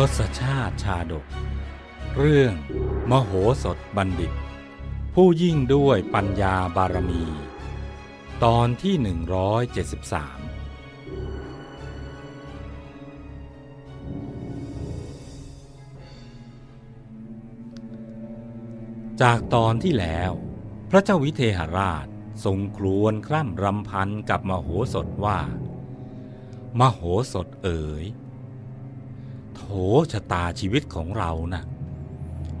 ทศชาติชาดก เรื่องมโหสถบัณฑิต ผู้ยิ่งด้วยปัญญาบารมี ตอนที่ 173 จากตอนที่แล้ว พระเจ้าวิเทหราชทรงครวญคร่ำรำพันกับมโหสถว่า มโหสถเอ๋ย โถชะตาชีวิตของเรานะ่ะ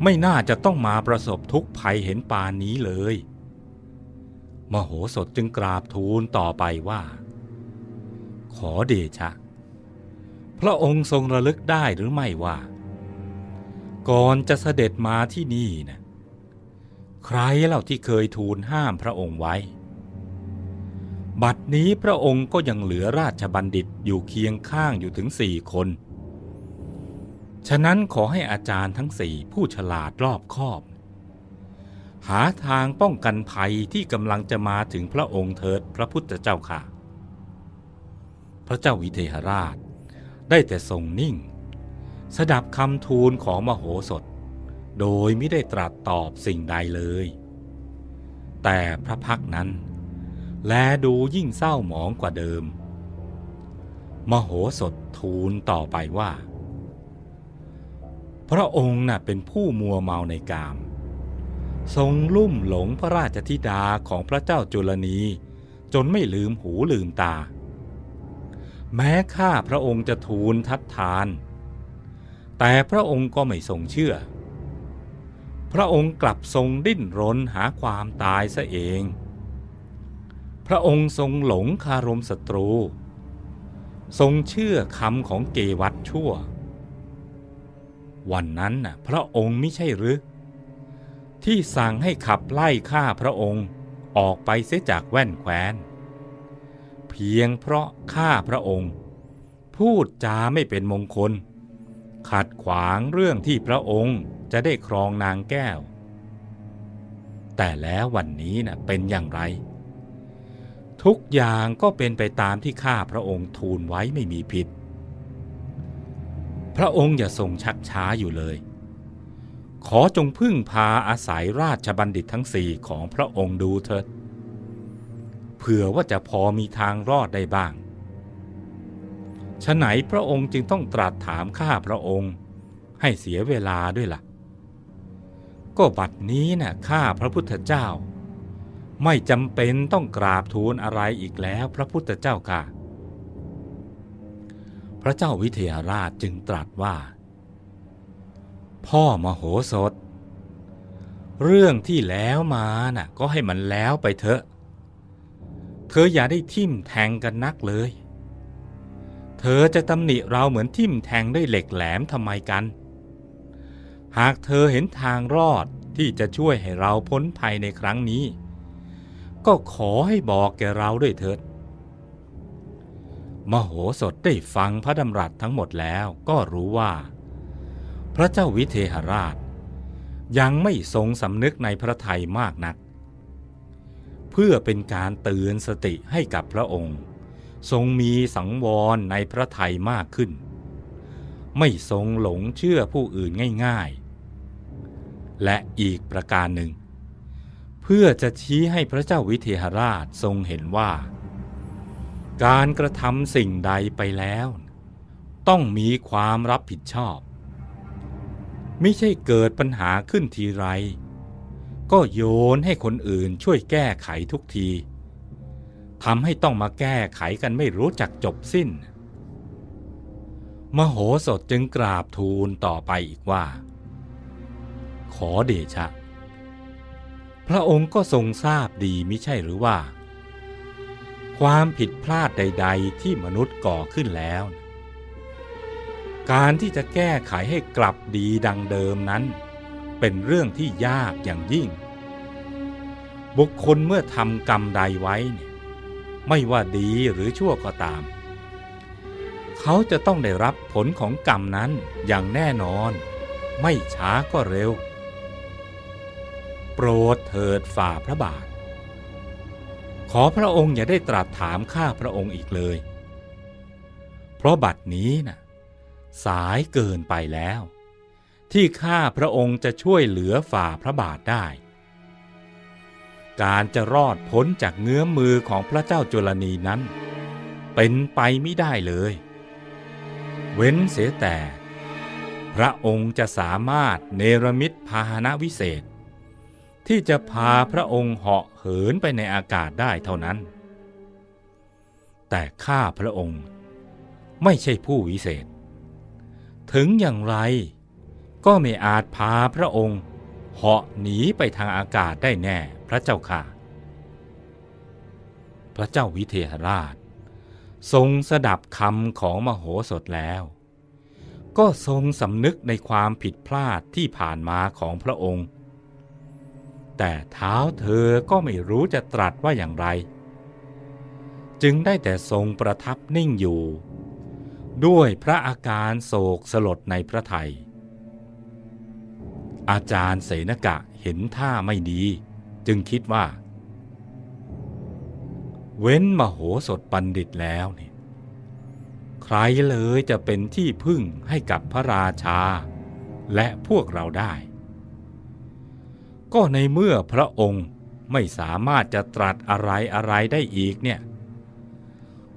ไม่น่าจะต้องมาประสบทุกข์ภัยเห็นปานนี้เลย มโหสถจึงกราบทูลต่อไปว่า ขอเดชะ พระองค์ทรงระลึกได้หรือไม่ว่า ก่อนจะเสด็จมาที่นี่นะใครเล่าที่เคยทูลห้ามพระองค์ไว้ บัดนี้พระองค์ก็ยังเหลือราชบัณฑิตอยู่เคียงข้างอยู่ถึงสี่คน ฉะนั้นขอให้อาจารย์ทั้งสี่ผู้ฉลาดรอบคอบ หาทางป้องกันภัยที่กำลังจะมาถึงพระองค์เถิดพระพุทธเจ้าค่ะ พระเจ้าวิเทหราช ได้แต่ทรงนิ่ง สดับคำทูลของมโหสถ โดยไม่ได้ตรัสตอบสิ่งใดเลย แต่พระพักนั้น แลดูยิ่งเศร้าหมองกว่าเดิม มโหสถทูลต่อไปว่า พระองค์น่ะเป็นผู้มัวเมาในกาม ทรงลุ่มหลงพระราชธิดาของพระเจ้าจุลนี จนไม่ลืมหูลืมตา แม้ข้าพระองค์จะทูลทัดทาน แต่พระองค์ก็ไม่ทรงเชื่อ พระองค์กลับทรงดิ้นรนหาความตายซะเอง พระองค์ทรงหลงคารมศัตรู ทรงเชื่อคำของเกวัตชั่ว วันนั้นน่ะพระองค์ไม่ใช่หรือ ที่สั่งให้ขับไล่ข้าพระองค์ออกไปเสียจากแว่นแคว้น เพียงเพราะข้าพระองค์ พูดจาไม่เป็นมงคล ขัดขวางเรื่องที่พระองค์จะได้ครองนางแก้ว แต่แล้ววันนี้นะ่ะเป็นอย่างไร ทุกอย่างก็เป็นไปตามที่ข้าพระองค์ทูลไว้ไม่มีผิด พระองค์อย่าทรงชักช้าอยู่เลย ขอจงพึ่งพาอาศัยราชบัณฑิตทั้งสี่ของพระองค์ดูเถิดเผื่อว่าจะพอมีทางรอดได้บ้างฉะไหนพระองค์จึงต้องตรัสถามข้าพระองค์ ให้เสียเวลาด้วยละ่ะ ก็บัดนี้นะ่ะข้าพระพุทธเจ้า ไม่จำเป็นต้องกราบทูลอะไรอีกแล้วพระพุทธเจ้าค่ะ ระเจ้าวิเทหราชจึงตรัสว่า พ่อมโหสถ เรื่องที่แล้วมาน่ะก็ให้มันแล้วไปเถอะ เธออย่าได้ทิ่มแทงกันนักเลย เธอจะตำหนิเราเหมือนทิ่มแทงด้วยเหล็กแหลมทำไมกัน หากเธอเห็นทางรอดที่จะช่วยให้เราพ้นภัยในครั้งนี้ ก็ขอให้บอกแกเราด้วยเถิด มโหสถได้ฟังพระดำรัสทั้งหมดแล้วก็รู้ว่า พระเจ้าวิเทหราช ยังไม่ทรงสำนึกในพระทัยมากนัก เพื่อเป็นการเตือนสติให้กับพระองค์ ทรงมีสังวรในพระทัยมากขึ้น ไม่ทรงหลงเชื่อผู้อื่นง่ายๆ และอีกประการหนึ่ง เพื่อจะชี้ให้พระเจ้าวิเทหราชทรงเห็นว่า การกระทำสิ่งใดไปแล้ว ต้องมีความรับผิดชอบ ไม่ใช่เกิดปัญหาขึ้นทีไร ก็โยนให้คนอื่นช่วยแก้ไขทุกทีทำให้ต้องมาแก้ไขกันไม่รู้จักจบสิ้น มโหสถจึงกราบทูลต่อไปอีกว่า ขอเดชะ พระองค์ก็ทรงทราบดีมิใช่หรือว่า ความผิดพลาดใด ๆ ที่มนุษย์ก่อขึ้นแล้ว การที่จะแก้ไขให้กลับดีดังเดิมนั้น เป็นเรื่องที่ยากอย่างยิ่ง บุคคลเมื่อทำกรรมใดไว้เนี่ยไม่ว่าดีหรือชั่วก็ตาม เขาจะต้องได้รับผลของกรรมนั้นอย่างแน่นอน ไม่ช้าก็เร็ว โปรดเถิดฝ่าพระบาท อพระองค์อย่าได้ตรัสถามข้าพระองค์อีกเลย เพราะบัดนี้นะ่ะสายเกินไปแล้ว ที่ข้าพระองค์จะช่วยเหลือฝ่าพระบาทได้ การจะรอดพ้นจากเงื้อมมือของพระเจ้าจุลนีนั้น เป็นไปไม่ได้เลย เว้นเสียแต่ พระองค์จะสามารถเนรมิตพาหนะวิเศษ ที่จะพาพระองค์เหาะเหินไปในอากาศได้เท่านั้น แต่ข้าพระองค์ไม่ใช่ผู้วิเศษ ถึงอย่างไรก็ไม่อาจพาพระองค์เหาะหนีไปทางอากาศได้แน่พระเจ้าค่ะ พระเจ้าวิเทหราช ทรงสดับคำของมโหสถแล้ว ก็ทรงสำนึกในความผิดพลาดที่ผ่านมาของพระองค์ แต่เท้าเธอก็ไม่รู้จะตรัสว่าอย่างไร จึงได้แต่ทรงประทับนิ่งอยู่ ด้วยพระอาการโศกสลดในพระไทย อาจารย์เสนกะเห็นท่าไม่ดี จึงคิดว่า เว้นมโหสถบัณฑิตแล้วนี่ใครเลยจะเป็นที่พึ่งให้กับพระราชา และพวกเราได้ ก็ในเมื่อพระองค์ไม่สามารถจะตรัสอะไรอะไรได้อีกเนี่ย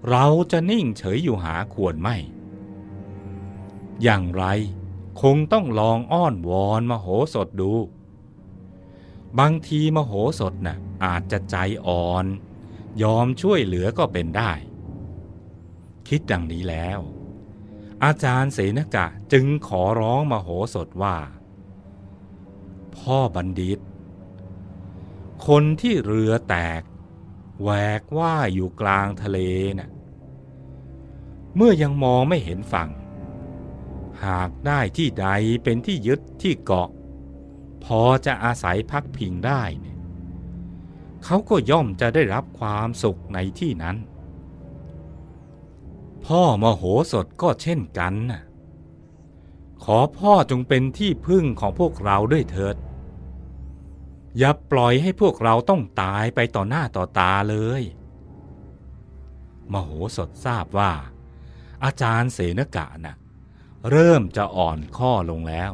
เราจะนิ่งเฉยอยู่หาควรไม่ อย่างไรคงต้องลองอ้อนวอนมโหสถดู บางทีมโหสถนะ่ะอาจจะใจอ่อน ยอมช่วยเหลือก็เป็นได้ คิดดังนี้แล้ว อาจารย์เสนกะจึงขอร้องมโหสถว่า พ่อบัณฑิต คนที่เรือแตกแหวกว่ายอยู่กลางทะเลนะ่ะเมื่อยังมองไม่เห็นฝั่ง หากได้ที่ใดเป็นที่ยึดที่เกาะ พอจะอาศัยพักพิงได้เนี่ยเขาก็ย่อมจะได้รับความสุขในที่นั้น พ่อมโหสถก็เช่นกันนะขอพ่อจงเป็นที่พึ่งของพวกเราด้วยเถิด อย่าปล่อยให้พวกเราต้องตายไปต่อหน้าต่อตาเลย มโหสถทราบว่า อาจารย์เสนกะนะ่ะเริ่มจะอ่อนข้อลงแล้ว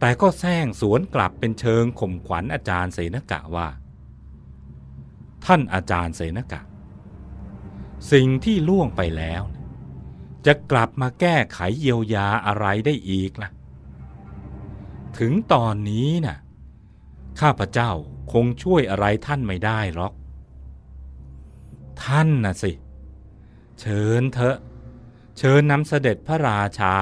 แต่ก็แซงสวนกลับเป็นเชิงข่มขวัญอาจารย์เสนกะว่า ท่านอาจารย์เสนกะ สิ่งที่ล่วงไปแล้ว จะกลับมาแก้ไขเยียวยาอะไรได้อีกล่ะ ถึงตอนนี้น่ะ ข้าพเจ้าคงช่วยอะไรท่านไม่ได้หรอก ท่านน่ะสิ เชิญเถอะ เชิญนำเสด็จพระราชา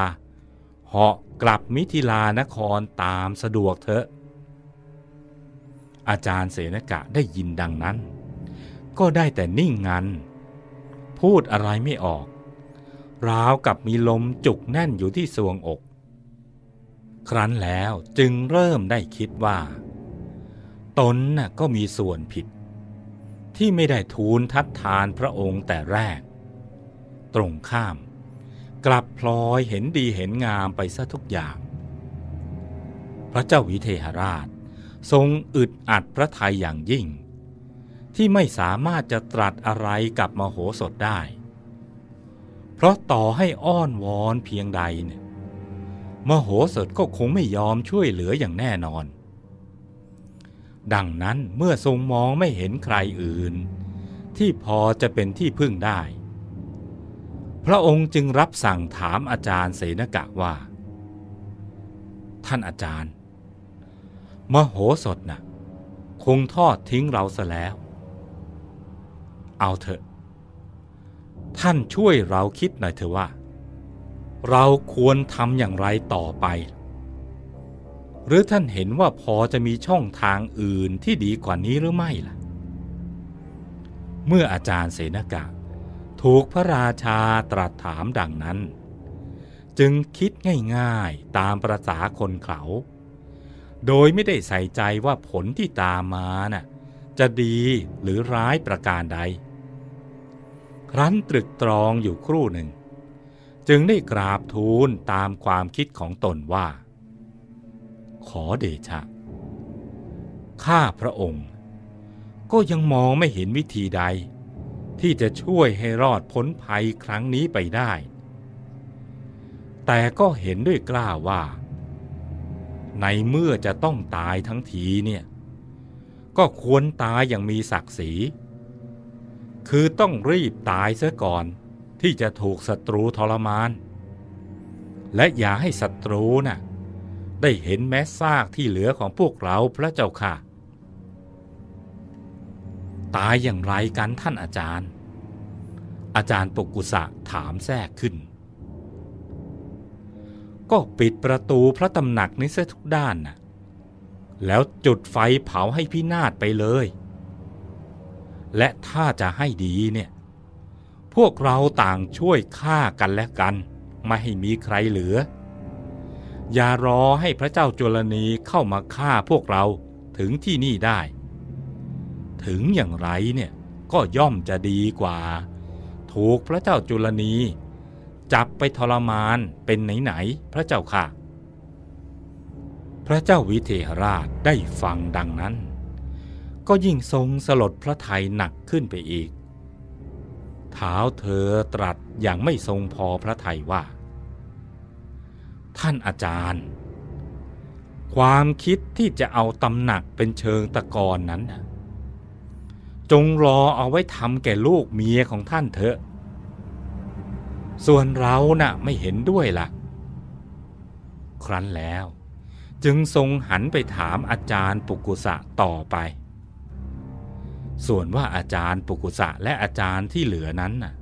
เหาะกลับมิถิลานครตามสะดวกเถอะ อาจารย์เสนกะได้ยินดังนั้น ก็ได้แต่นิ่งงัน พูดอะไรไม่ออก ราวกับมีลมจุกแน่นอยู่ที่สวงอก ครั้นแล้วจึงเริ่มได้คิดว่า ตนน่ะก็มีส่วนผิด ที่ไม่ได้ทูลทัดทานพระองค์แต่แรก ตรงข้าม กลับพลอยเห็นดีเห็นงามไปซะทุกอย่าง พระเจ้าวิเทหราชทรงอึดอัดพระทัยอย่างยิ่ง ที่ไม่สามารถจะตรัสอะไรกับมโหสถได้ เพราะต่อให้อ้อนวอนเพียงใดเนี่ยมโหสถก็คงไม่ยอมช่วยเหลืออย่างแน่นอน ดังนั้นเมื่อทรงมองไม่เห็นใครอื่น ที่พอจะเป็นที่พึ่งได้ พระองค์จึงรับสั่งถามอาจารย์เสนกะว่า ท่านอาจารย์ มโหสถนะ่ะ คงทอดทิ้งเราซะแล้ว เอาเถอะ ท่านช่วยเราคิดหน่อยเถอะว่า เราควรทำอย่างไรต่อไป หรือท่านเห็นว่าพอจะมีช่องทางอื่นที่ดีกว่านี้หรือไม่ล่ะ เมื่ออาจารย์เสนกะ ถูกพระราชาตรัสถามดังนั้น จึงคิดง่ายๆตามประษาคนเขาโดยไม่ได้ใส่ใจว่าผลที่ตามมาน่ะจะดีหรือร้ายประการใด ครั้นตรึกตรองอยู่ครู่หนึ่ง จึงได้กราบทูลตามความคิดของตนว่า ขอเดชะ ข้าพระองค์ ก็ยังมองไม่เห็นวิธีใด ที่จะช่วยให้รอดพ้นภัยครั้งนี้ไปได้ แต่ก็เห็นด้วยกล้าว่า ในเมื่อจะต้องตายทั้งทีเนี่ย ก็ควรตายอย่างมีศักดิ์ศรี คือต้องรีบตายเสียก่อนที่จะถูกศัตรูทรมาน และอย่าให้ศัตรูน่ะ ได้เห็นแม้ซากที่เหลือของพวกเราพระเจ้าค่ะ ตายอย่างไรกันท่านอาจารย์ อาจารย์ปกุสะถามแทรกขึ้น ก็ปิดประตูพระตำหนักนี้เสียทุกด้านน่ะ แล้วจุดไฟเผาให้พินาศไปเลย และถ้าจะให้ดีเนี่ย พวกเราต่างช่วยฆ่ากันและกัน ไม่ให้มีใครเหลือ อย่ารอให้พระเจ้าจุลนีเข้ามาฆ่าพวกเราถึงที่นี่ได้ ถึงอย่างไรเนี่ยก็ย่อมจะดีกว่า ถูกพระเจ้าจุลนี จับไปทรมานเป็นไหนๆพระเจ้าค่ะ พระเจ้าวิเทหราชได้ฟังดังนั้น ก็ยิ่งทรงสลดพระทัยหนักขึ้นไปอีกเท้าเธอตรัสอย่างไม่ทรงพอพระทัยว่า ท่านอาจารย์ ความคิดที่จะเอาตำหนักเป็นเชิงตะกอนนั้น จงรอเอาไว้ทำแก่ลูกเมียของท่านเถอะ ส่วนเราน่ะไม่เห็นด้วยละ่ะ ครั้นแล้วจึงทรงหันไปถามอาจารย์ปุกุสะต่อไป ส่วนว่าอาจารย์ปุกุสะและอาจารย์ที่เหลือนั้นน่ะ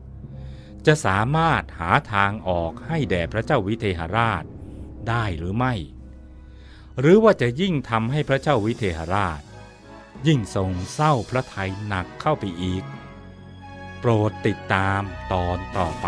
จะสามารถหาทางออกให้แด่พระเจ้าวิเทหราช ได้หรือไม่ หรือว่าจะยิ่งทำให้พระเจ้าวิเทหราช ยิ่งทรงเศร้าพระทัยหนักเข้าไปอีก โปรดติดตามตอนต่อไป